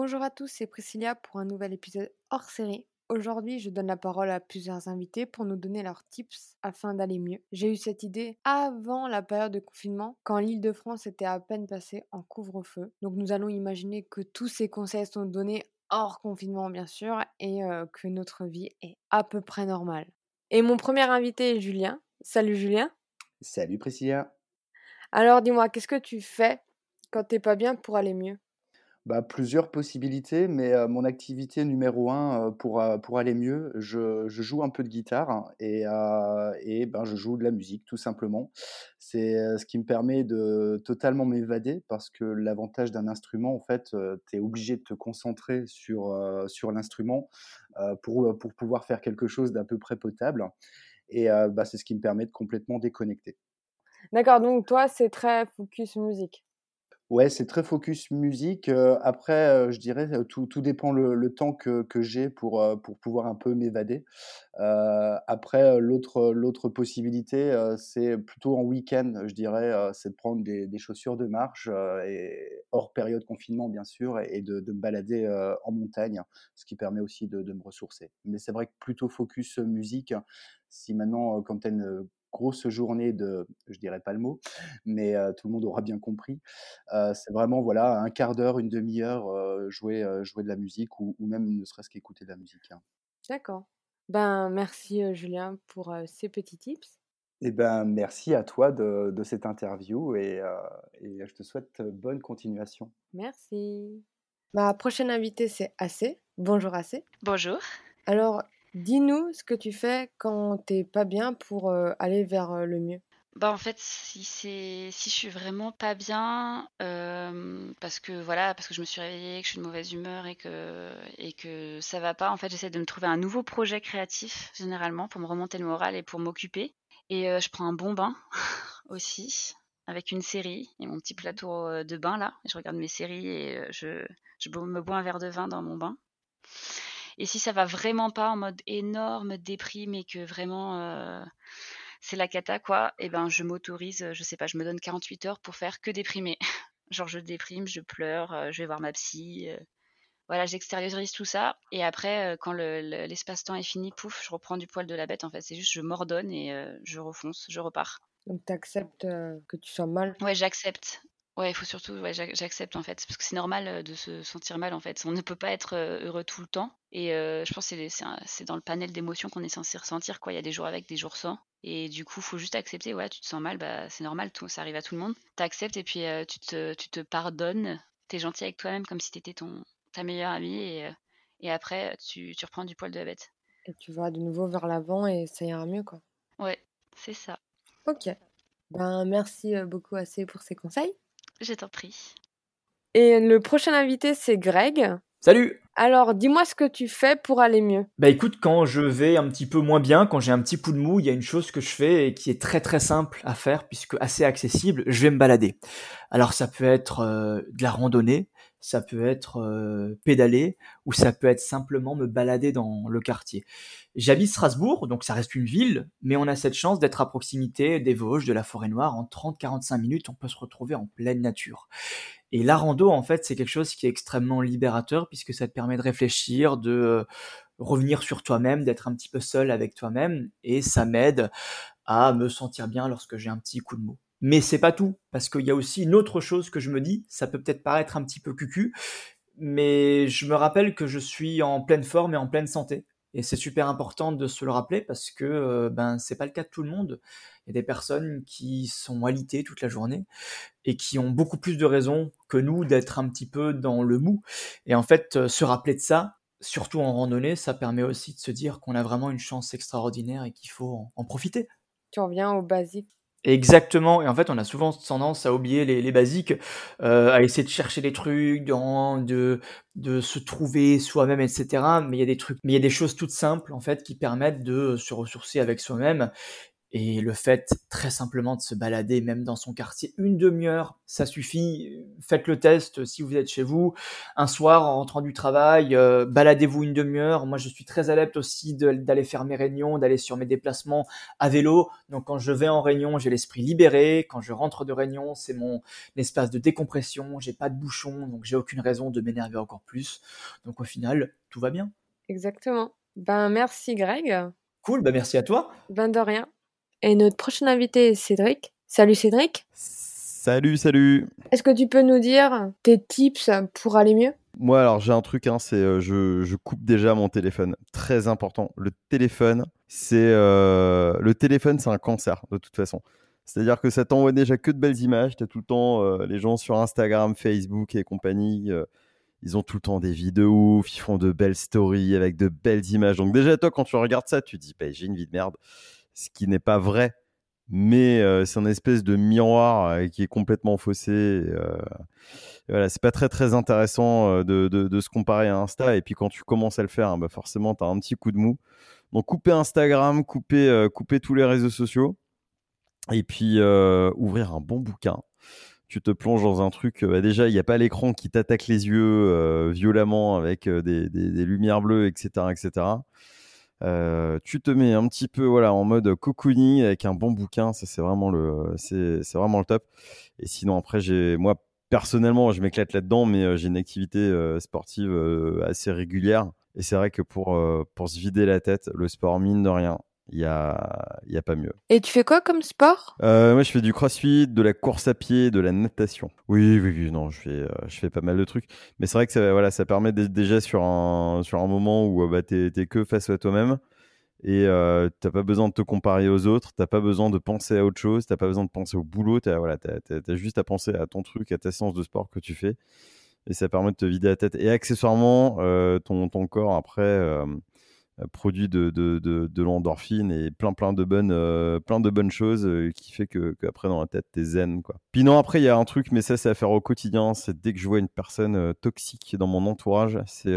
Bonjour à tous, c'est Priscilla pour un nouvel épisode hors série. Aujourd'hui, je donne la parole à plusieurs invités pour nous donner leurs tips afin d'aller mieux. J'ai eu cette idée avant la période de confinement, quand l'île de France était à peine passée en couvre-feu. Donc nous allons imaginer que tous ces conseils sont donnés hors confinement bien sûr et euh, que notre vie est à peu près normale. Et mon premier invité est Julien. Salut Julien. Salut Priscilla. Alors dis-moi, qu'est-ce que tu fais quand t'es pas bien pour aller mieux? Bah, plusieurs possibilités, mais mon activité numéro un pour, pour aller mieux, je je joue un peu de guitare et et ben, je joue de la musique tout simplement. C'est, ce qui me permet de totalement m'évader parce que l'avantage d'un instrument, en fait, tu es obligé de te concentrer sur, sur l'instrument, pour, pour pouvoir faire quelque chose d'à peu près potable et bah, c'est ce qui me permet de complètement déconnecter. D'accord, donc toi, c'est très focus musique? Ouais, c'est très focus musique, heu, après, je dirais, tout tout dépend le le temps que que j'ai pour, pour pouvoir un peu m'évader. Heu, après, l'autre, l'autre possibilité, heu, c'est plutôt en week-end, je dirais, heu, c'est de prendre des des chaussures de marche, heu et hors période confinement bien sûr et de de me balader, heu, en montagne, ce qui permet aussi de de me ressourcer. Mais c'est vrai que plutôt focus, musique. Si maintenant, quand tu as grosse journée de je dirais pas le mot, mais tout le monde aura bien compris. C'est vraiment voilà, un quart d'heure, une demi heure, heu, jouer, jouer de la musique ou ou même ne serait-ce qu'écouter de la musique, hein. D'accord. Ben, merci, Julien pour, ces petits tips. Et ben, merci à toi de de cette interview et je te souhaite, bonne continuation. Merci. Ma prochaine invitée, c'est Acé. Bonjour Acé. Bonjour. Alors, dis-nous ce que tu fais quand t'es pas bien pour, aller vers, le mieux. Bah, en fait, si c'est si je suis vraiment pas bien, parce que voilà, parce que je me suis réveillée, que je suis de mauvaise humeur et que et que ça va pas, en fait, j'essaie de me trouver un nouveau projet créatif, généralement, pour me remonter le moral et pour m'occuper et je prends un bon bain aussi, avec une série et mon petit plateau, de bain là. Je regarde mes séries et je je me bois un verre de vin dans mon bain et si ça va vraiment pas en mode énorme déprime et que vraiment, heu c'est la cata quoi et ben je m'autorise, je sais pas, je me donne 48 heures pour faire que déprimer. Genre je déprime, je pleure, heu, je vais voir ma psy, voilà, j'extériorise tout ça et après, quand le le l'espace-temps est fini, pouf, je reprends du poil de la bête en fait. C'est juste je m'ordonne et je refonce, je repars. Donc tu acceptes, que tu sois mal? Ouais, j'accepte. Ouais, il faut surtout ouais, j'ac j'accepte, en fait, parce que c'est normal, heu, de se sentir mal, en fait. On ne peut pas être, heu, heureux tout le temps et heu, je pense que c'est dans le panel d'émotions qu'on est censé ressentir, quoi. Il y a des jours avec, des jours sans et du coup, faut juste accepter, ouais, tu te sens mal, bah, c'est normal, tout ça arrive à tout le monde. Tu acceptes et puis, tu te tu te pardonnes. Tu es gentil avec toi-même comme si tu étais ton ta meilleure amie et après, tu tu reprends du poil de la bête. Et tu vas de nouveau vers l'avant et ça ira mieux, quoi. Ouais, c'est ça. OK. Ben, merci, beaucoup Acé pour ces conseils. Je t'en prie. Et le prochain invité, c'est Greg. Salut Alors, dis-moi ce que tu fais pour aller mieux. Bah écoute, quand je vais un petit peu moins bien, quand j'ai un petit coup de mou, il y a une chose que je fais et qui est très très simple à faire puisque assez accessible, je vais me balader. Alors ça peut être euh, de la randonnée, ça peut être euh, pédaler ou ça peut être simplement me balader dans le quartier. J'habite Strasbourg, donc ça reste une ville, mais on a cette chance d'être à proximité des Vosges, de la forêt noire. En 30-45 minutes, on peut se retrouver en pleine nature. Et la rando, en fait, c'est quelque chose qui est extrêmement libérateur puisque ça te permet de réfléchir, de euh, revenir sur toi-même, d'être un petit peu seul avec toi-même et ça m'aide à me sentir bien lorsque j'ai un petit coup de mou. Mais c'est pas tout, parce qu'il y a aussi une autre chose que je me dis, ça peut peut-être paraître un petit peu cucu, mais je me rappelle que je suis en pleine forme et en pleine santé. Et c'est super important de se le rappeler parce que euh, ben c'est pas le cas de tout le monde. Il y a des personnes qui sont alitées toute la journée et qui ont beaucoup plus de raisons que nous d'être un petit peu dans le mou. Et en fait, euh, se rappeler de ça, surtout en randonnée, ça permet aussi de se dire qu'on a vraiment une chance extraordinaire et qu'il faut en profiter. Tu reviens au basique. Exactement. Et en fait, on a souvent tendance à oublier les, basiques, euh, à essayer de chercher des trucs, de, de se trouver soi-même, etc. Mais il y a des trucs, mais il y a des choses toutes simples en fait qui permettent de se ressourcer avec soi-même Et le fait très simplement de se balader même dans son quartier une demi-heure, ça suffit. Faites le test si vous êtes chez vous. Un soir en rentrant du travail, euh, baladez-vous une demi-heure. Moi je suis très adepte aussi d'aller faire mes réunions, d'aller sur mes déplacements à vélo. Donc quand je vais en réunion, j'ai l'esprit libéré. Quand je rentre de réunion, c'est mon espace de décompression. J'ai pas de bouchon, donc j'ai aucune raison de m'énerver encore plus. Donc au final, tout va bien. Exactement. Ben merci Greg. Cool, ben merci à toi. Ben de rien. Et notre prochain invité est Cédric. Salut Cédric. Salut, salut. Est-ce que tu peux nous dire tes tips pour aller mieux? Moi, alors j'ai un truc, hein, c'est euh, je, je, coupe déjà mon téléphone. Très important. Le téléphone, c'est euh, le téléphone, c'est un cancer de toute façon. C'est-à-dire que ça t'envoie déjà que de belles images. Tu as tout le temps euh, les gens sur Instagram, Facebook et compagnie. ils ont tout le temps des vidéos ouf, ils font de belles stories avec de belles images. Donc déjà, toi, quand tu regardes ça, tu te dis, bah, j'ai une vie de merde ce qui n'est pas vrai, mais euh, c'est un espèce de miroir euh, qui est complètement faussé. Euh, voilà, c'est pas très très intéressant de, de, se comparer à Insta. Et puis quand tu commences à le faire, hein, bah forcément, tu as un petit coup de mou. Donc couper Instagram, couper, couper tous les réseaux sociaux, et puis ouvrir un bon bouquin. Tu te plonges dans un truc, bah, déjà, il n'y a pas l'écran qui t'attaque les yeux violemment avec des, des, des, lumières bleues, etc. etc. Euh, tu te mets un petit peu voilà en mode cocooning avec un bon bouquin, ça c'est vraiment le c'est vraiment le top. Et sinon après j'ai moi personnellement je m'éclate là-dedans, mais euh, j'ai une activité euh, sportive assez régulière. Et c'est vrai que pour pour se vider la tête, le sport mine de rien, il y a, y a pas mieux. Et tu fais quoi comme sport? Euh, Moi, je fais du crossfit, de la course à pied, de la natation. Oui, oui, oui, non, je fais, euh, je fais pas mal de trucs. Mais c'est vrai que ça, voilà, ça permet déjà sur un, sur un moment où euh, bah, tu es, que face à toi-même et euh, t'as pas besoin de te comparer aux autres, t'as pas besoin de penser à autre chose, t'as pas besoin de penser au boulot, t'as voilà, as, juste à penser à ton truc, à ta séance de sport que tu fais. Et ça permet de te vider la tête. Et accessoirement, ton, ton corps, après produit de, de, de, l'endorphine et plein plein de bonnes euh, plein de bonnes choses euh, qui fait que qu'après dans la tête t'es zen quoi. Puis non après il y a un truc mais ça c'est à faire au quotidien c'est dès que je vois une personne toxique dans mon entourage c'est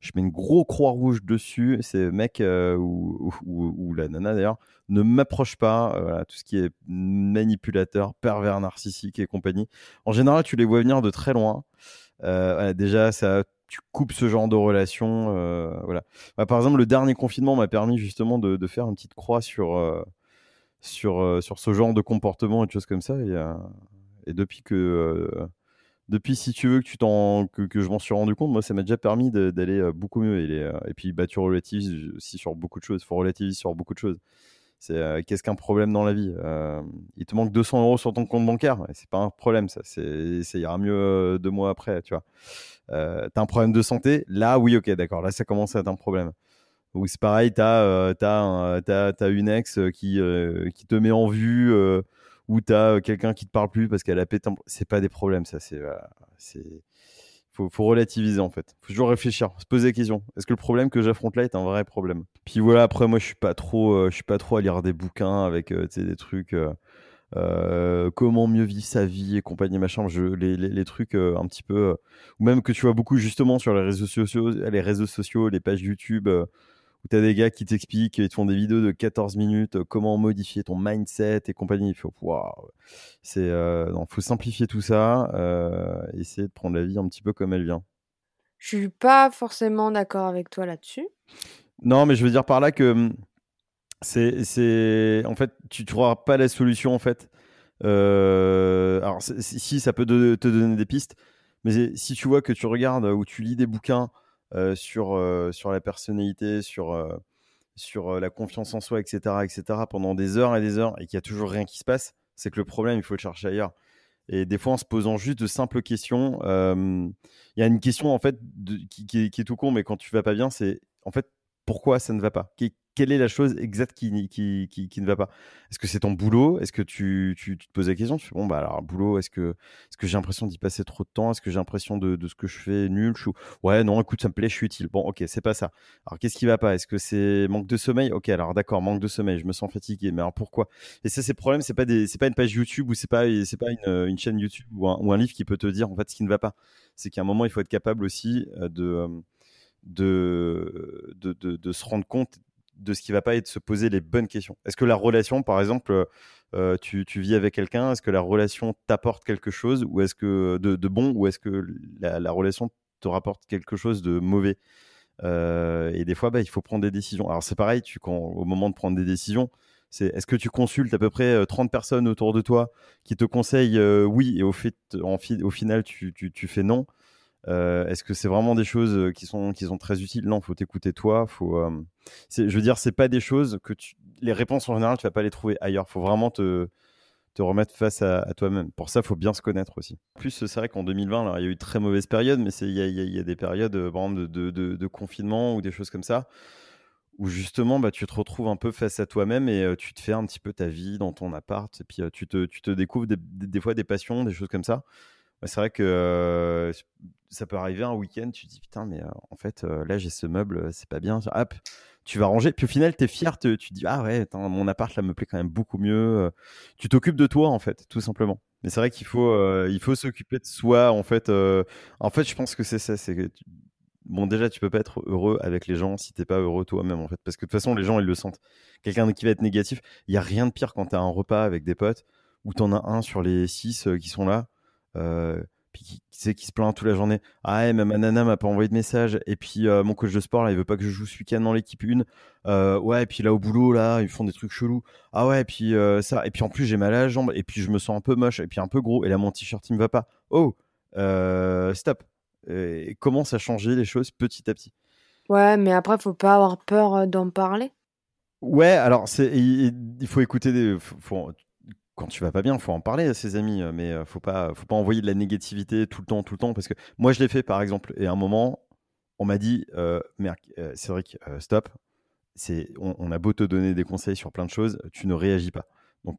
je mets une gros croix rouge dessus c'est mec ou, ou, la nana d'ailleurs ne m'approche pas tout ce qui est manipulateur pervers narcissique et compagnie en général tu les vois venir de très loin euh, déjà, ça tu coupes ce genre de relation. Euh, voilà. Bah, par exemple, le dernier confinement m'a permis justement de, faire une petite croix sur, euh, sur, euh, sur ce genre de comportement et de choses comme ça. Et, depuis que. depuis, si tu veux que, tu t'en, que, je m'en suis rendu compte, moi, ça m'a déjà permis d'aller beaucoup mieux. Et, et puis, bah, tu relativises aussi sur beaucoup de choses. Il faut relativiser sur beaucoup de choses. C'est qu'est-ce qu'un problème dans la vie Il te manque 200 euros sur ton compte bancaire, c'est pas un problème, ça. Ça ira mieux deux mois après, tu vois. Euh, t'as un problème de santé, là, oui, ok, d'accord, là, ça commence à être un problème. Ou c'est pareil, t'as euh, as, as, une ex qui, euh, qui te met en vue, euh, ou t'as quelqu'un qui te parle plus parce qu'elle a pété C'est pas des problèmes, ça, faut, relativiser en fait. Faut toujours réfléchir, se poser la question. Est-ce que le problème que j'affronte là est un vrai problème? Puis voilà, après moi je suis pas trop, je suis pas trop à lire des bouquins avec des trucs. Euh, comment mieux vivre sa vie et compagnie machin je, les, trucs euh, un petit peu euh, ou même que tu vois beaucoup justement sur les réseaux sociaux les pages YouTube où tu as des gars qui t'expliquent ils te font des vidéos de 14 minutes comment modifier ton mindset et compagnie. Il faut pouvoir c'est non faut simplifier tout ça essayer de prendre la vie un petit peu comme elle vient. Je suis pas forcément d'accord avec toi là-dessus. Non mais je veux dire par là que hum, c'est, en fait, tu trouveras pas la solution en fait. Euh, alors si ça peut te donner des pistes, mais si tu vois que tu regardes ou tu lis des bouquins euh, sur euh, sur la personnalité, sur sur la confiance en soi, etc., etc., pendant des heures et des heures et qu'il y a toujours rien qui se passe, c'est que le problème, il faut le chercher ailleurs. Et des fois, en se posant juste de simples questions, il y a une question en fait qui, qui, est, tout con, mais quand tu vas pas bien, c'est en fait pourquoi ça ne va pas? Quelle est la chose exacte qui, ne va pas? Est-ce que c'est ton boulot? Est-ce que tu, te poses la question? Tu fais bon, bah alors, boulot, est-ce que, j'ai l'impression d'y passer trop de temps? Est-ce que j'ai l'impression de, ce que je fais nul? Je Ouais, non, écoute, ça me plaît, je suis utile. Bon, ok, c'est pas ça. Alors, qu'est-ce qui va pas? Est-ce que c'est manque de sommeil? Ok, alors d'accord, manque de sommeil, je me sens fatigué, mais alors pourquoi? Et ça, c'est problème, c'est pas, pas une page YouTube ou c'est pas, pas une, chaîne YouTube ou un, ou un livre qui peut te dire en fait ce qui ne va pas. C'est qu'à un moment, il faut être capable aussi de. De, de, de, de, se rendre compte de ce qui va pas et de se poser les bonnes questions. Est-ce que la relation, par exemple, euh, tu, vis avec quelqu'un, est-ce que la relation t'apporte quelque chose ou est-ce que de, bon ou est-ce que la, relation te rapporte quelque chose de mauvais? Euh, Et des fois, bah, il faut prendre des décisions. Alors c'est pareil, tu, quand, au moment de prendre des décisions, c'est est-ce que tu consultes à peu près 30 euh, personnes autour de toi qui te conseillent oui et au, fait, au final tu, tu fais non? Euh, est-ce que c'est vraiment des choses euh, qui sont, qui sont très utiles? Non, faut t'écouter toi. Faut, euh, je veux dire, c'est pas des choses que tu, les réponses en général, tu vas pas les trouver ailleurs. Faut vraiment te, te remettre face à, toi-même. Pour ça, faut bien se connaître aussi. En plus, c'est vrai qu'en 2020, alors, il y a eu de très mauvaises périodes, mais il y a, y a, des périodes, de, de, confinement ou des choses comme ça, où justement, bah, tu te retrouves un peu face à toi-même et tu te fais un petit peu ta vie dans ton appart, et puis tu, te, découvres des, fois des passions, des choses comme ça. Bah, c'est vrai que ça peut arriver un week-end, tu te dis putain, mais en fait, là j'ai ce meuble, c'est pas bien. Hop, tu vas ranger. Puis au final, tu es fier, tu te dis ah ouais, mon appart là me plaît quand même beaucoup mieux. Tu t'occupes de toi en fait, tout simplement. Mais c'est vrai qu'il faut, faut s'occuper de soi en fait. en fait, je pense que c'est ça. C'est bon déjà tu peux pas être heureux avec les gens si t'es pas heureux toi-même en fait parce que de toute façon les gens ils le sentent quelqu'un qui va être négatif il y a rien de pire quand tu as un repas avec des potes où tu en as un sur les six qui sont là puis qui, qui, qui se plaint toute la journée. Ah ouais, ma nana m'a pas envoyé de message. Et puis euh, mon coach de sport là, il veut pas que je joue ce week-end dans l'équipe 1. Euh, ouais, et puis là au boulot là, ils font des trucs chelous. Ah ouais, et puis ça. Et puis en plus j'ai mal à la jambe. Et puis je me sens un peu moche. Et puis un peu gros. Et là mon t-shirt il me va pas. Oh, stop. Et commence à changer les choses petit à petit? Ouais, mais après faut pas avoir peur d'en parler. Ouais, alors c'est il, faut écouter des faut, quand tu vas pas bien, faut en parler à ses amis, euh, mais euh, faut pas, faut pas envoyer de la négativité tout le temps, tout le temps, parce que moi je l'ai fait par exemple, et à un moment, on m'a dit, euh, merde, Cédric, stop, c'est, on, a beau te donner des conseils sur plein de choses, tu ne réagis pas. Donc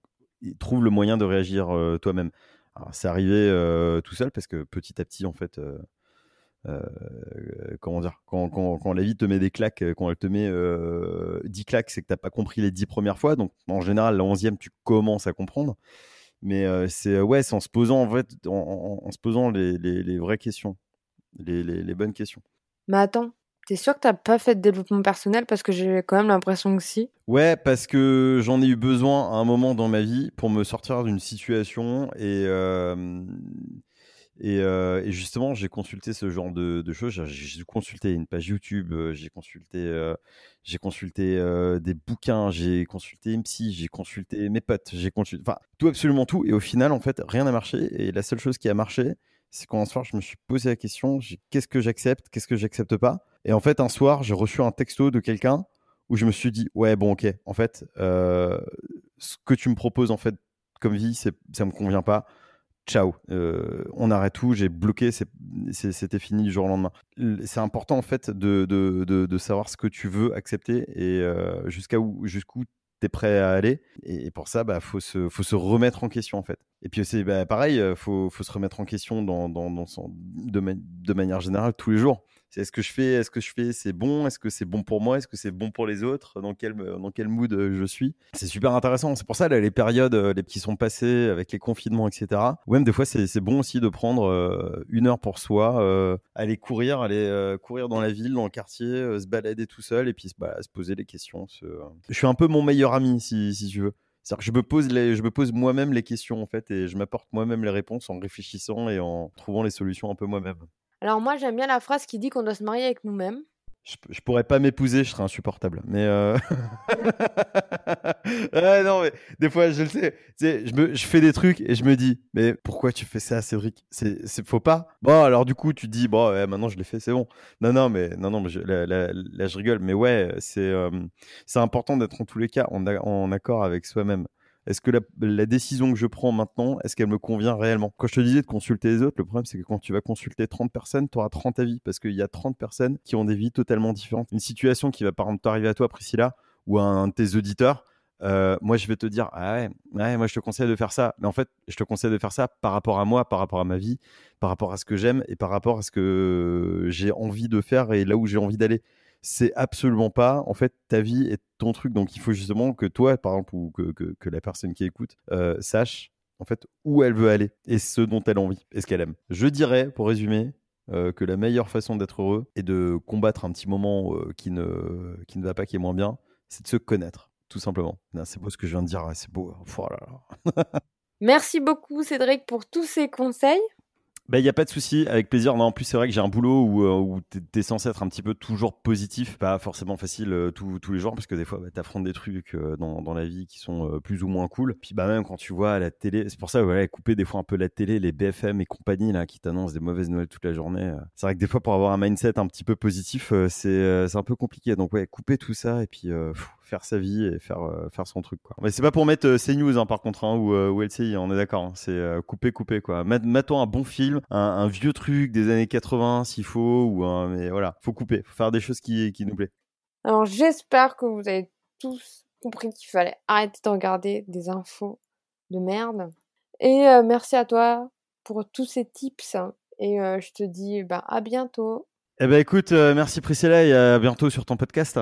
trouve le moyen de réagir toi-même. C'est arrivé tout seul parce que petit à petit, en fait, euh, quand, quand, la vie te met des claques, euh, quand elle te met 10 euh, claques, c'est que tu n'as pas compris les 10 premières fois. Donc en général, la 11e, tu commences à comprendre. Mais c'est ouais, en se posant en fait, en, se posant les, les, vraies questions, les, les, bonnes questions. Mais attends, T'es sûr que t'as pas fait de développement personnel? Parce que j'ai quand même l'impression que si. Ouais, parce que j'en ai eu besoin à un moment dans ma vie pour me sortir d'une situation et euh, et, justement, j'ai consulté ce genre de, choses. J'ai consulté une page YouTube, euh, j'ai consulté, euh, des bouquins, j'ai consulté psy, j'ai consulté mes potes, j'ai consulté, enfin tout absolument tout. Et au final, en fait, rien n'a marché. Et la seule chose qui a marché, c'est quand un soir, je me suis posé la question qu'est-ce que j'accepte, qu'est-ce que j'accepte pas? Et en fait, un soir, j'ai reçu un texto de quelqu'un où je me suis dit ouais bon ok, en fait, ce que tu me proposes en fait comme vie, ça me convient pas ciao, euh, on arrête tout, j'ai bloqué, c'était fini du jour au lendemain. C'est important en fait de, de, savoir ce que tu veux accepter et euh, jusqu'à où, jusqu'où tu es prêt à aller. Et, pour ça, bah, faut, se, faut se remettre en question en fait. Et puis c'est bah, pareil, euh, faut, faut se remettre en question dans, dans, dans son, de, de manière générale tous les jours est-ce que je fais, est-ce que je fais, c'est bon, est-ce que c'est bon pour moi, est-ce que c'est bon pour les autres, dans quel, quel mood euh, je suis? C'est super intéressant. C'est pour ça, les périodes euh, les qui sont passées avec les confinements, etc. Ou même des fois, c'est bon aussi de prendre euh, une heure pour soi, aller courir, aller courir dans la ville, dans le quartier, se balader tout seul et puis bah, se poser les questions. Je suis un peu mon meilleur ami, si, tu veux. C'est-à-dire que je me pose moi-même les questions en fait et je m'apporte moi-même les réponses en réfléchissant et en trouvant les solutions un peu moi-même. Alors moi, j'aime bien la phrase qui dit qu'on doit se marier avec nous-mêmes. Je, pourrais pas m'épouser, je serais insupportable. Mais euh... non, mais des fois, je le sais. je, me, je fais des trucs et je me dis, mais pourquoi tu fais ça, Cédric? C'est, faut pas? Bon, alors du coup, tu dis, bon, maintenant je l'ai fait, c'est bon. Non, non, mais non, non, mais là, je rigole. Mais ouais, c'est, euh, c'est important d'être en tous les cas en, en accord avec soi-même. Est-ce que la, décision que je prends maintenant, est-ce qu'elle me convient réellement? Quand je te disais de consulter les autres, le problème c'est que quand tu vas consulter 30 personnes, tu auras 30 avis parce qu'il y a 30 personnes qui ont des vies totalement différentes. Une situation qui va par exemple t'arriver à toi, Priscilla, ou à un de tes auditeurs, euh, moi je vais te dire ah ouais, ouais, moi je te conseille de faire ça. Mais en fait je te conseille de faire ça par rapport à moi par rapport à ma vie par rapport à ce que j'aime et par rapport à ce que j'ai envie de faire et là où j'ai envie d'aller c'est absolument pas en fait ta vie et ton truc. Donc il faut justement que toi, par exemple, ou que, la personne qui écoute euh, sache en fait où elle veut aller et ce dont elle a envie et ce qu'elle aime. Je dirais, pour résumer, euh, que la meilleure façon d'être heureux et de combattre un petit moment euh, qui, ne, qui ne va pas, qui est moins bien, c'est de se connaître, tout simplement. C'est beau ce que je viens de dire, c'est beau. Oh Merci beaucoup Cédric pour tous ces conseils. Il n'y a pas de souci, avec plaisir. Non, en plus, c'est vrai que j'ai un boulot où, euh, où tu censé être un petit peu toujours positif, pas forcément facile euh, tous les jours, parce que des fois, bah, tu des trucs euh, dans, la vie qui sont plus ou moins cool. Puis bah, même quand tu vois la télé, c'est pour ça, voilà, couper des fois un peu la télé, les BFM et compagnie, là, qui t'annoncent des mauvaises nouvelles toute la journée. c'est vrai que des fois, pour avoir un mindset un petit peu positif, c'est un peu compliqué. Donc, ouais, couper tout ça et puis faire sa vie et faire, faire son truc. Quoi. Mais c'est pas pour mettre CNews, hein, par contre, hein, ou, ou LCI, on est d'accord. Hein. c'est couper, couper, quoi. Mets-toi un bon film, un, vieux truc des années 80 s'il faut, ou un, mais voilà, faut couper, faut faire des choses qui, qui nous plaisent. Alors j'espère que vous avez tous compris qu'il fallait arrêter de regarder des infos de merde. Et euh, merci à toi pour tous ces tips. Et euh, je te dis bah, à bientôt. Eh ben écoute, euh, merci Priscilla et à bientôt sur ton podcast.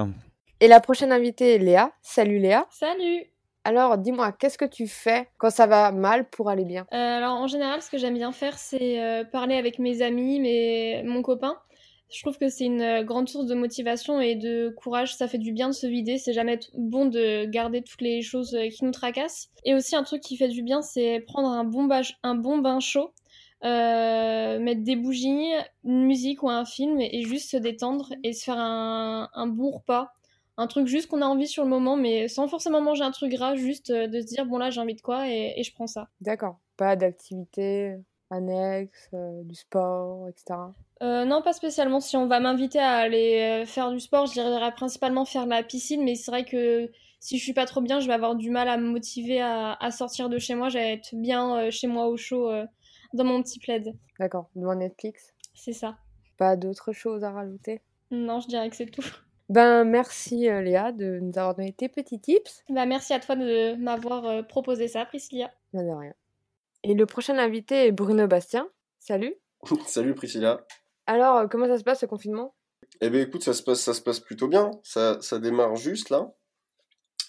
Et la prochaine invitée est Léa. Salut Léa. Salut. Alors, dis-moi, qu'est-ce que tu fais quand ça va mal pour aller bien? Euh, Alors, en général, ce que j'aime bien faire, c'est euh, parler avec mes amis, mes... mon copain. Je trouve que c'est une euh, grande source de motivation et de courage. Ça fait du bien de se vider. C'est jamais bon de garder toutes les choses qui nous tracassent. Et aussi, un truc qui fait du bien, c'est prendre un bon, un bon bain chaud. mettre des bougies, une musique ou un film et juste se détendre et se faire un, un bon repas un truc juste qu'on a envie sur le moment, mais sans forcément manger un truc gras, juste euh, de se dire bon là j'ai envie de quoi et, je prends ça. D'accord. Pas d'activité annexe, euh, du sport, etc. Euh, non, pas spécialement. Si on va m'inviter à aller faire du sport, je dirais principalement faire la piscine, mais c'est vrai que si je suis pas trop bien, je vais avoir du mal à me motiver à, sortir de chez moi. Je vais être bien chez moi au chaud dans mon petit plaid. D'accord. Devant Netflix? C'est ça. Pas d'autres choses à rajouter? Non, je dirais que c'est tout. Ben, merci euh, Léa de nous avoir donné tes petits tips. Ben, merci à toi de m'avoir euh, proposé ça, Priscilla. Ben, de rien. Et le prochain invité est Bruno Bastien. Salut. Salut Priscilla. Alors, euh, comment ça se passe ce confinement? Eh bien écoute, ça se passe, ça se passe plutôt bien. Ça, ça démarre juste là.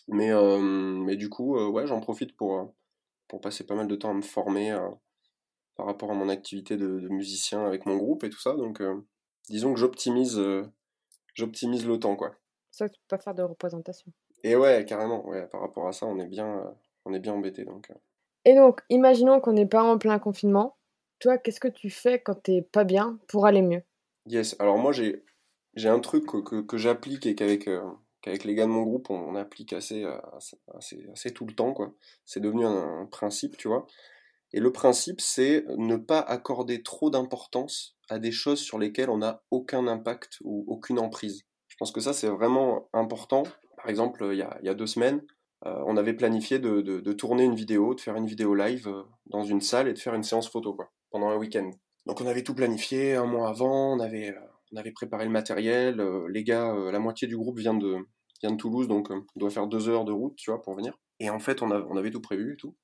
Mais, mais du coup, ouais, j'en profite pour, pour passer pas mal de temps à me former par rapport à mon activité de, de, musicien avec mon groupe et tout ça. Donc, disons que j'optimise j'optimise le temps, quoi. Ça, tu peux pas faire de représentation. Et ouais, carrément, ouais, par rapport à ça, on est bien, euh, on est bien embêté, donc. Euh. Et donc, imaginons qu'on n'est pas en plein confinement. Toi, qu'est-ce que tu fais quand t'es pas bien pour aller mieux? Yes, alors moi, j'ai, j'ai un truc que, que, j'applique et qu'avec, euh, qu'avec les gars de mon groupe, on, applique assez, assez, assez, tout le temps, quoi. C'est devenu un principe, tu vois. Et le principe, c'est ne pas accorder trop d'importance à des choses sur lesquelles on n'a aucun impact ou aucune emprise. Je pense que ça, c'est vraiment important. Par exemple, il y a, deux semaines, euh, on avait planifié de, tourner une vidéo, de faire une vidéo live euh, dans une salle et de faire une séance photo quoi, pendant un week-end. Donc on avait tout planifié un mois avant, on avait, euh, préparé le matériel. les gars, la moitié du groupe vient de, vient de Toulouse, donc on doit faire deux heures de route, tu vois, pour venir. Et en fait, on, on avait tout prévu et tout.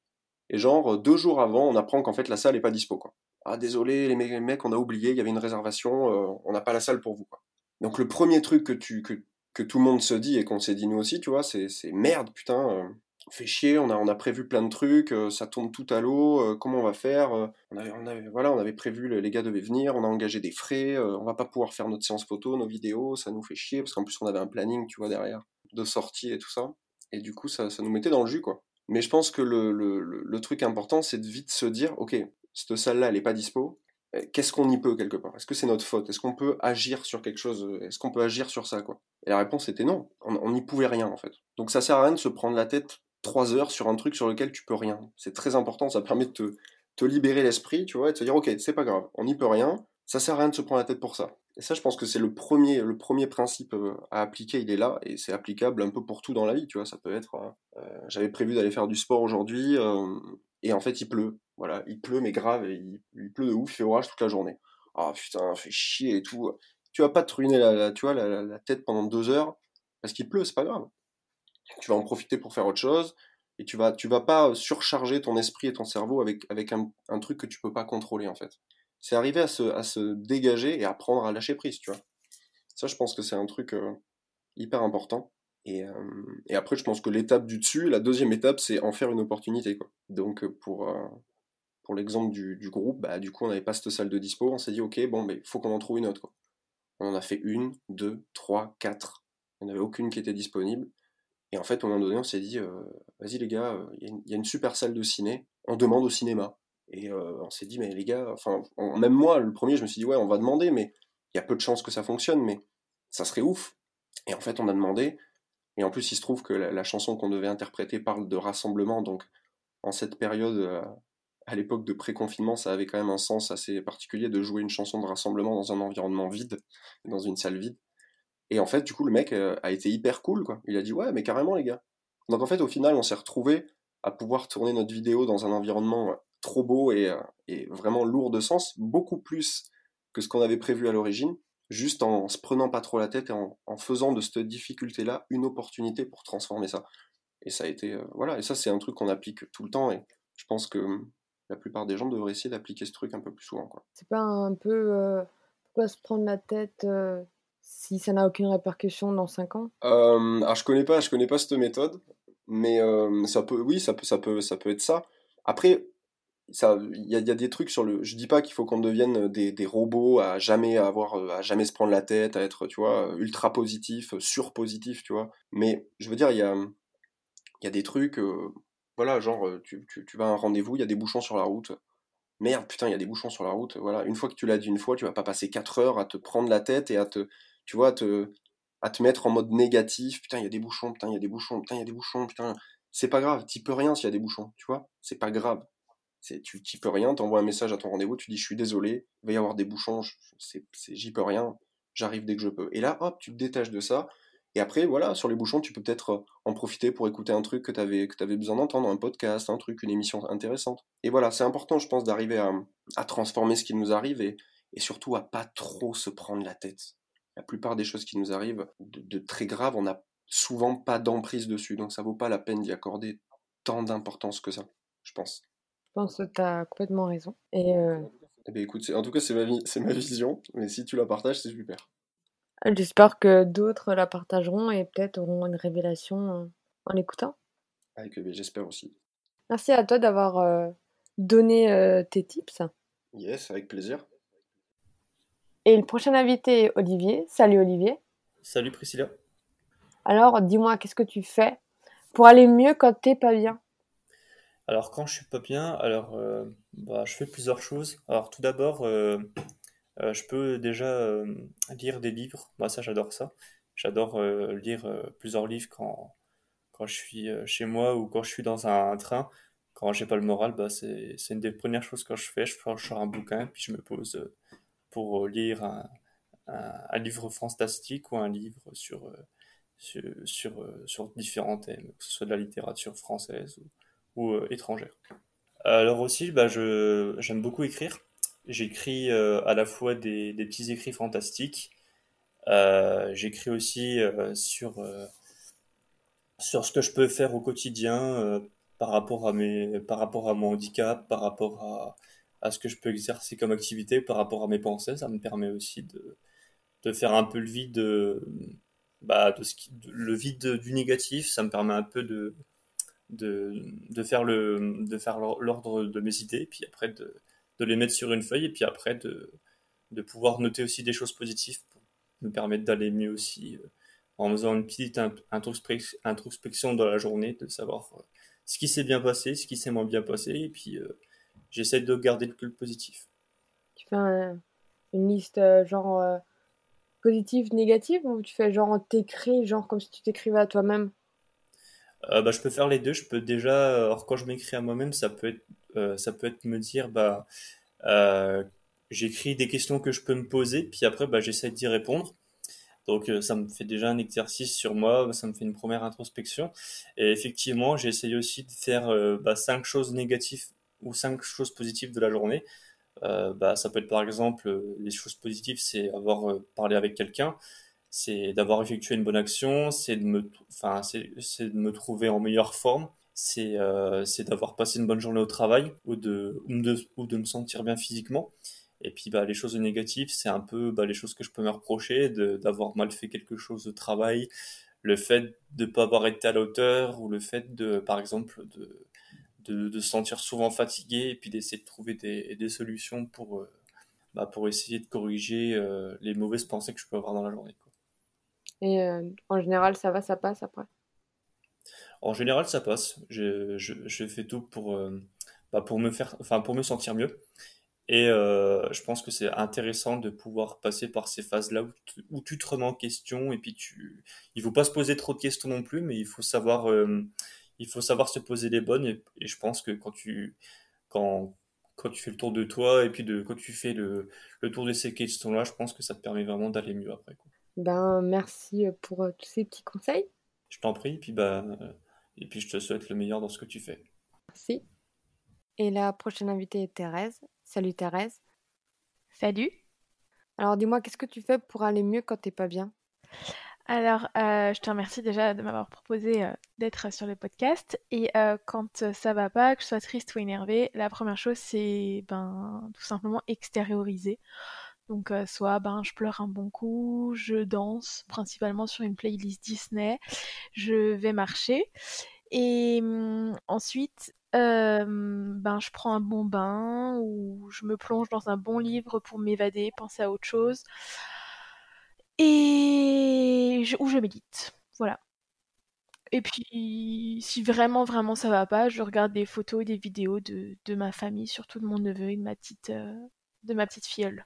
Et genre, deux jours avant, on apprend qu'en fait, la salle est pas dispo, quoi. Ah, désolé, les mecs, on a oublié, il y avait une réservation, euh, on n'a pas la salle pour vous, quoi. Donc, le premier truc que, tu, que, que tout le monde se dit et qu'on s'est dit nous aussi, tu vois, c'est merde, putain, euh, fait chier, on a, on a prévu plein de trucs, euh, ça tombe tout à l'eau, comment on va faire on avait, on avait, Voilà, on avait prévu, les gars devaient venir, on a engagé des frais, on va pas pouvoir faire notre séance photo, nos vidéos, ça nous fait chier, parce qu'en plus, on avait un planning, tu vois, derrière, de sortie et tout ça. Et du coup, ça, ça nous mettait dans le jus, quoi. Mais je pense que le, le, le truc important, c'est de vite se dire, ok, cette salle-là, elle n'est pas dispo. Euh, qu'est-ce qu'on y peut quelque part? Est-ce que c'est notre faute? Est-ce qu'on peut agir sur quelque chose? Est-ce qu'on peut agir sur ça quoi? Et la réponse était non. On n'y pouvait rien en fait. Donc ça sert à rien de se prendre la tête trois heures sur un truc sur lequel tu peux rien. C'est très important. Ça permet de te, te libérer l'esprit, tu vois, et de se dire ok, c'est pas grave, on n'y peut rien. Ça sert à rien de se prendre la tête pour ça. Et ça, je pense que c'est le premier, le premier principe euh, à appliquer, il est là, et c'est applicable un peu pour tout dans la vie, tu vois. Ça peut être, euh, euh, j'avais prévu d'aller faire du sport aujourd'hui, et en fait il pleut. Voilà, il pleut, mais grave, il, pleut de ouf, il fait orage toute la journée. Ah putain, fait chier et tout. Tu vas pas te ruiner la, tu vois, la, tête pendant deux heures, parce qu'il pleut, c'est pas grave. Tu vas en profiter pour faire autre chose, et tu vas, tu vas pas surcharger ton esprit et ton cerveau avec, avec un, un truc que tu peux pas contrôler en fait c'est arriver à se, à se dégager et apprendre à lâcher prise, tu vois. Ça, je pense que c'est un truc euh, hyper important. Et, euh, et, après, je pense que l'étape du dessus, la deuxième étape, c'est en faire une opportunité, quoi. Donc, euh, pour, pour l'exemple du, du, groupe, bah, du coup, on n'avait pas cette salle de dispo, on s'est dit, ok, bon, mais il faut qu'on en trouve une autre. On en a fait une, deux, trois, quatre. Il n'y en avait aucune qui était disponible. Et en fait, au moment donné, on s'est dit, vas-y les gars, il y, a une super salle de ciné, on demande au cinéma. Et on s'est dit, mais les gars, enfin, même moi, le premier, je me suis dit, ouais, on va demander, mais il y a peu de chances que ça fonctionne, mais ça serait ouf. Et en fait, on a demandé, et en plus, il se trouve que la, chanson qu'on devait interpréter parle de rassemblement, donc en cette période, euh, à l'époque de pré-confinement, ça avait quand même un sens assez particulier de jouer une chanson de rassemblement dans un environnement vide, dans une salle vide. Et en fait, du coup, le mec euh, a été hyper cool, quoi. Il a dit, ouais, mais carrément, les gars. Donc en fait, au final, on s'est retrouvé à pouvoir tourner notre vidéo dans un environnement euh, trop beau et, et vraiment lourd de sens, beaucoup plus que ce qu'on avait prévu à l'origine juste en se prenant pas trop la tête et en, faisant de cette difficulté-là une opportunité pour transformer ça. Et ça a été, euh, voilà, et ça c'est un truc qu'on applique tout le temps et je pense que hum, la plupart des gens devraient essayer d'appliquer ce truc un peu plus souvent. Quoi. C'est pas un peu euh, pourquoi se prendre la tête euh, si ça n'a aucune répercussion dans 5 ans? Alors je connais pas, je connais pas cette méthode, mais ça peut, oui, ça peut, ça peut, ça peut être ça. Après, il y a, des trucs sur le je dis pas qu'il faut qu'on devienne des, des, robots à jamais avoir à jamais se prendre la tête à être tu vois ultra positif surpositif tu vois. Mais je veux dire il y a il y a des trucs euh, voilà genre tu, tu, tu vas à un rendez-vous il y a des bouchons sur la route. Merde putain il y a des bouchons sur la route voilà. Une fois que tu l'as dit une fois tu vas pas passer 4 heures à te prendre la tête et à te tu vois à te à te mettre en mode négatif. Putain il y a des bouchons putain il y a des bouchons putain il y a des bouchons putain. C'est pas grave t'y peux rien s'il y a des bouchons tu vois. C'est pas grave tu t'y peux rien, t'envoies un message à ton rendez-vous, tu dis je suis désolé, il va y avoir des bouchons, j'y peux rien, j'arrive dès que je peux. Et là, hop, tu te détaches de ça. Et après, voilà, sur les bouchons, tu peux peut-être euh, en profiter pour écouter un truc que tu avais, besoin d'entendre, un podcast, un truc, une émission intéressante. Et voilà, c'est important, je pense, d'arriver à, transformer ce qui nous arrive et, et, surtout à pas trop se prendre la tête. La plupart des choses qui nous arrivent de, de très graves, on n'a souvent pas d'emprise dessus, donc ça vaut pas la peine d'y accorder tant d'importance que ça, je pense. Je pense que tu as complètement raison. Et euh, eh ben, écoute, en tout cas, c'est ma, c'est ma vision, mais si tu la partages, c'est super. J'espère que d'autres la partageront et peut-être auront une révélation euh, en l'écoutant. Avec, ah, j'espère aussi. Merci à toi d'avoir euh, donné tes tips. Yes, avec plaisir. Et le prochain invité est Olivier. Salut Olivier. Salut Priscilla. Alors, dis-moi, qu'est-ce que tu fais pour aller mieux quand t'es pas bien? Alors quand je suis pas bien, alors euh, bah, je fais plusieurs choses. Alors tout d'abord, euh, euh, je peux déjà lire des livres. Bah, ça j'adore ça. J'adore lire plusieurs livres quand, quand je suis chez moi ou quand je suis dans un, train. Quand j'ai pas le moral, bah, c'est, une des premières choses que je fais. Je prends un bouquin puis je me pose pour lire un, un, livre fantastique ou un livre sur, sur, sur, sur différents thèmes, que ce soit de la littérature française ou ou euh, étrangères. Alors aussi, bah, j'aime beaucoup écrire. J'écris euh, à la fois des, petits écrits fantastiques. Euh, j'écris aussi sur, sur ce que je peux faire au quotidien par, rapport à mes, par rapport à mon handicap, par rapport à, à ce que je peux exercer comme activité, par rapport à mes pensées. Ça me permet aussi de, de faire un peu le vide, bah, de ce le vide du négatif. Ça me permet un peu de, de, de faire le de faire l'ordre de mes idées, puis après de, de, les mettre sur une feuille, et puis après de, de pouvoir noter aussi des choses positives pour me permettre d'aller mieux aussi euh, en faisant une petite introspection dans la journée, de savoir euh, ce qui s'est bien passé, ce qui s'est moins bien passé, et puis euh, j'essaie de garder le plus positif. Tu fais une liste genre positive, négative, ou tu fais genre t'écris, genre comme si tu t'écrivais à toi-même? Euh, bah, je peux faire les deux. Je peux déjà, alors quand je m'écris à moi-même, ça peut être, euh, ça peut être me dire, bah, euh, j'écris des questions que je peux me poser, puis après, bah, j'essaie d'y répondre. Donc, ça me fait déjà un exercice sur moi, ça me fait une première introspection. Et effectivement, j'essaie aussi de faire bah, cinq choses négatives ou cinq choses positives de la journée. bah, ça peut être par exemple, les choses positives, c'est avoir parlé avec quelqu'un c'est d'avoir effectué une bonne action, c'est de me, enfin, c'est, de me trouver en meilleure forme, c'est, euh, c'est d'avoir passé une bonne journée au travail ou de, ou de, ou de me sentir bien physiquement. Et puis bah, les choses négatives, c'est un peu bah, les choses que je peux me reprocher, d'avoir mal fait quelque chose de travail, le fait de ne pas avoir été à la hauteur, ou le fait de, par exemple, de, de, de se sentir souvent fatigué, et puis d'essayer de trouver des, des solutions pour, euh, bah, pour essayer de corriger euh, les mauvaises pensées que je peux avoir dans la journée. Et euh, en général, ça va, ça passe après En général, ça passe. Je, fais tout pour, euh, bah, pour me faire, enfin, pour me sentir mieux. Et euh, je pense que c'est intéressant de pouvoir passer par ces phases-là où, tu- te remets en question et puis il faut pas se poser trop de questions non plus, mais il faut savoir, il faut savoir se poser les bonnes. Et, je pense que quand tu, quand, quand tu fais le tour de toi et puis de, quand tu fais le, le tour de ces questions-là, je pense que ça te permet vraiment d'aller mieux après. Ben, merci euh, pour euh, tous ces petits conseils. Je t'en prie, puis bah, euh, et puis je te souhaite le meilleur dans ce que tu fais. Merci. Et la prochaine invitée est Thérèse. Salut Thérèse. Salut. Alors dis-moi, qu'est-ce que tu fais pour aller mieux quand t'es pas bien? Alors, euh, je te remercie déjà de m'avoir proposé euh, d'être sur le podcast. Et euh, quand ça va pas, que je sois triste ou énervée, la première chose, c'est ben, tout simplement extérioriser. Donc, euh, soit ben, je pleure un bon coup, je danse, principalement sur une playlist Disney, je vais marcher. Et hum, ensuite, ben, je prends un bon bain ou je me plonge dans un bon livre pour m'évader, penser à autre chose. Et ou je médite. Voilà. Et puis, si vraiment, vraiment ça va pas, je regarde des photos et des vidéos de, de ma famille, surtout de mon neveu et de ma petite, euh, de ma petite filleule.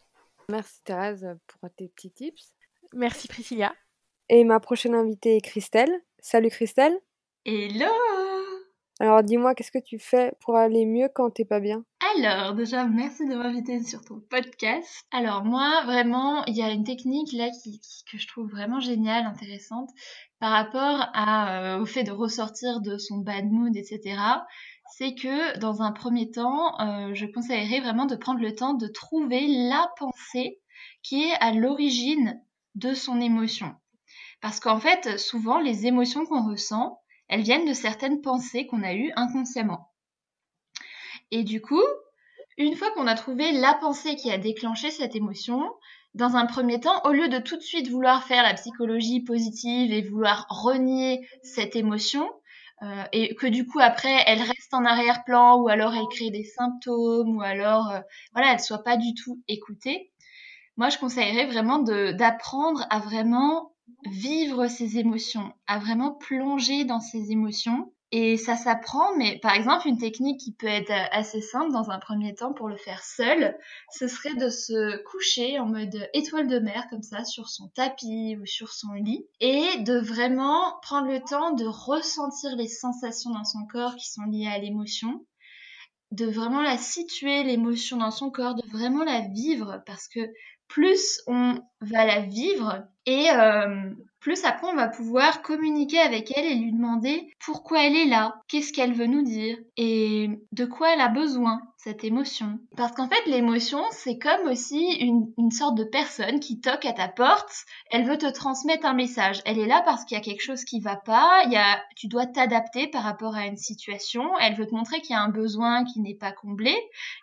Merci Thérèse pour tes petits tips. Merci Priscilla. Et ma prochaine invitée est Christelle. Salut Christelle. Hello Alors dis-moi, qu'est-ce que tu fais pour aller mieux quand t'es pas bien? Alors, déjà, merci de m'inviter sur ton podcast. Alors, moi, vraiment, il y a une technique là qui, qui- que je trouve vraiment géniale, intéressante, par rapport à, euh, au fait de ressortir de son bad mood, etc. C'est que, dans un premier temps, euh, je conseillerais vraiment de prendre le temps de trouver la pensée qui est à l'origine de son émotion. Parce qu'en fait, souvent, les émotions qu'on ressent, elles viennent de certaines pensées qu'on a eues inconsciemment. Et du coup, une fois qu'on a trouvé la pensée qui a déclenché cette émotion, dans un premier temps, au lieu de tout de suite vouloir faire la psychologie positive et vouloir renier cette émotion, euh, et que du coup après elle reste en arrière-plan ou alors elle crée des symptômes ou alors euh, voilà elle soit pas du tout écoutée, moi je conseillerais vraiment d'apprendre à vraiment vivre ses émotions, à vraiment plonger dans ses émotions. Et ça s'apprend, mais par exemple, une technique qui peut être assez simple dans un premier temps pour le faire seul, ce serait de se coucher en mode étoile de mer comme ça sur son tapis ou sur son lit et de vraiment prendre le temps de ressentir les sensations dans son corps qui sont liées à l'émotion de vraiment la situer, l'émotion dans son corps, de vraiment la vivre, parce que plus on va la vivre et euh, plus après on va pouvoir communiquer avec elle et lui demander pourquoi elle est là, qu'est-ce qu'elle veut nous dire et de quoi elle a besoin, cette émotion. Parce qu'en fait l'émotion c'est comme aussi une, une sorte de personne qui toque à ta porte, elle veut te transmettre un message, elle est là parce qu'il y a quelque chose qui va pas, il y a, tu dois t'adapter par rapport à une situation, elle veut te montrer qu'il y a un besoin qui n'est pas comblé.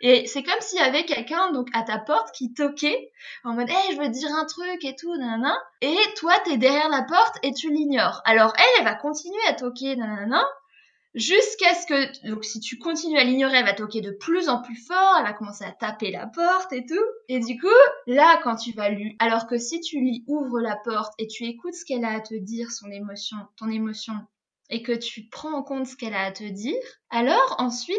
Et c'est comme s'il y avait quelqu'un donc à ta porte qui toquait en mode hey, je veux dire un truc et tout nanana. Et toi t'es derrière la porte et tu l'ignores. Alors elle elle va continuer à toquer nanana jusqu'à ce que donc si tu continues à l'ignorer elle va toquer de plus en plus fort elle va commencer à taper la porte et tout. Et du coup là quand tu vas lui alors que si tu lui ouvres la porte et tu écoutes ce qu'elle a à te dire son émotion ton émotion et que tu prends en compte ce qu'elle a à te dire alors ensuite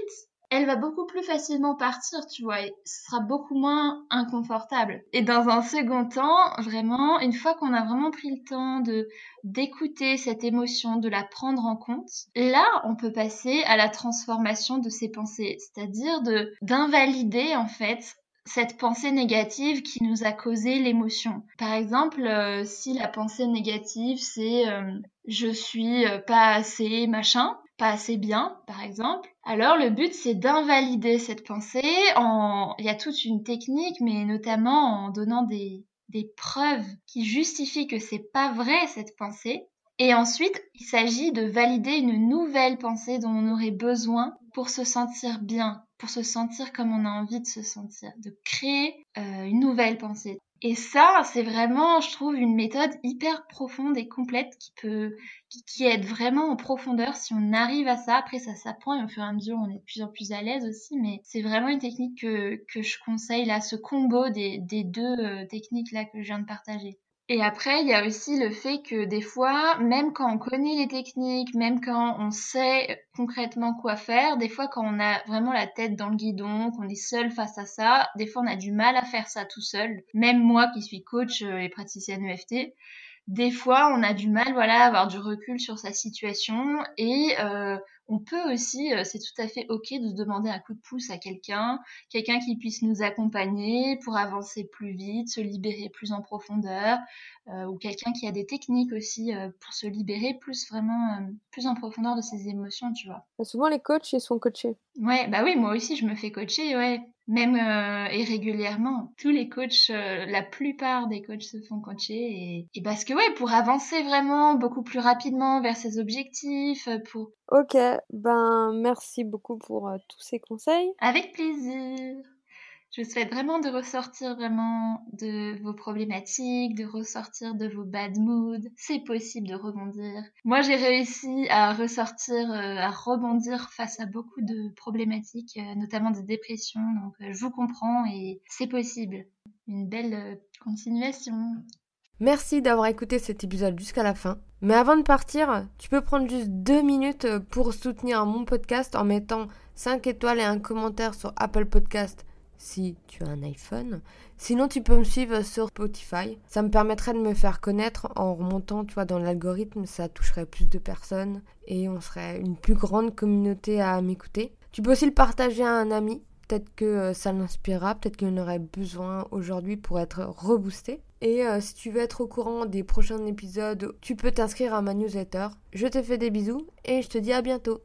elle va beaucoup plus facilement partir, tu vois, et ce sera beaucoup moins inconfortable. Et dans un second temps, vraiment, une fois qu'on a vraiment pris le temps de d'écouter cette émotion, de la prendre en compte, là, on peut passer à la transformation de ses pensées, c'est-à-dire de d'invalider en fait cette pensée négative qui nous a causé l'émotion. Par exemple, euh, si la pensée négative c'est euh, je suis euh, pas assez machin, pas assez bien, par exemple. Alors le but c'est d'invalider cette pensée en il y a toute une technique mais notamment en donnant des des preuves qui justifient que c'est pas vrai cette pensée. Et ensuite, il s'agit de valider une nouvelle pensée dont on aurait besoin pour se sentir bien, pour se sentir comme on a envie de se sentir, de créer euh, une nouvelle pensée. Et ça, c'est vraiment, je trouve, une méthode hyper profonde et complète qui peut, qui, qui aide vraiment en profondeur si on arrive à ça. Après, ça s'apprend et au fur et à mesure, on est de plus en plus à l'aise aussi. Mais c'est vraiment une technique que, que je conseille là, ce combo des, des deux euh, techniques là que je viens de partager. Et après, il y a aussi le fait que des fois, même quand on connaît les techniques, même quand on sait concrètement quoi faire, des fois quand on a vraiment la tête dans le guidon, qu'on est seul face à ça, des fois on a du mal à faire ça tout seul. Même moi qui suis coach et praticienne EFT, des fois on a du mal voilà à avoir du recul sur sa situation et euh, on peut aussi euh, c'est tout à fait ok de demander un coup de pouce à quelqu'un quelqu'un qui puisse nous accompagner pour avancer plus vite se libérer plus en profondeur euh, ou quelqu'un qui a des techniques aussi pour se libérer plus vraiment plus en profondeur de ses émotions tu vois. Bah, souvent les coachs ils sont coachés. Ouais bah oui moi aussi je me fais coacher ouais même euh, et régulièrement. Tous les coachs, euh, la plupart des coachs se font coacher et, et, parce que ouais, pour avancer vraiment beaucoup plus rapidement vers ses objectifs, euh, pour. Ok, ben merci beaucoup pour tous ces conseils. Avec plaisir. Je souhaite vraiment de ressortir vraiment de vos problématiques, de ressortir de vos bad moods. C'est possible de rebondir. Moi, j'ai réussi à ressortir, euh, à rebondir face à beaucoup de problématiques, euh, notamment de dépression. Donc, euh, je vous comprends et c'est possible. Une belle continuation. Merci d'avoir écouté cet épisode jusqu'à la fin. Mais avant de partir, tu peux prendre juste deux minutes pour soutenir mon podcast en mettant 5 étoiles et un commentaire sur Apple Podcast si tu as un iPhone. Sinon, tu peux me suivre sur Spotify. Ça me permettrait de me faire connaître en remontant, tu vois, dans l'algorithme. Ça toucherait plus de personnes et on serait une plus grande communauté à m'écouter. Tu peux aussi le partager à un ami. Peut-être que euh, ça l'inspirera, peut-être qu'il en aurait besoin aujourd'hui pour être reboosté. Et euh, si tu veux être au courant des prochains épisodes, tu peux t'inscrire à ma newsletter. Je te fais des bisous et je te dis à bientôt.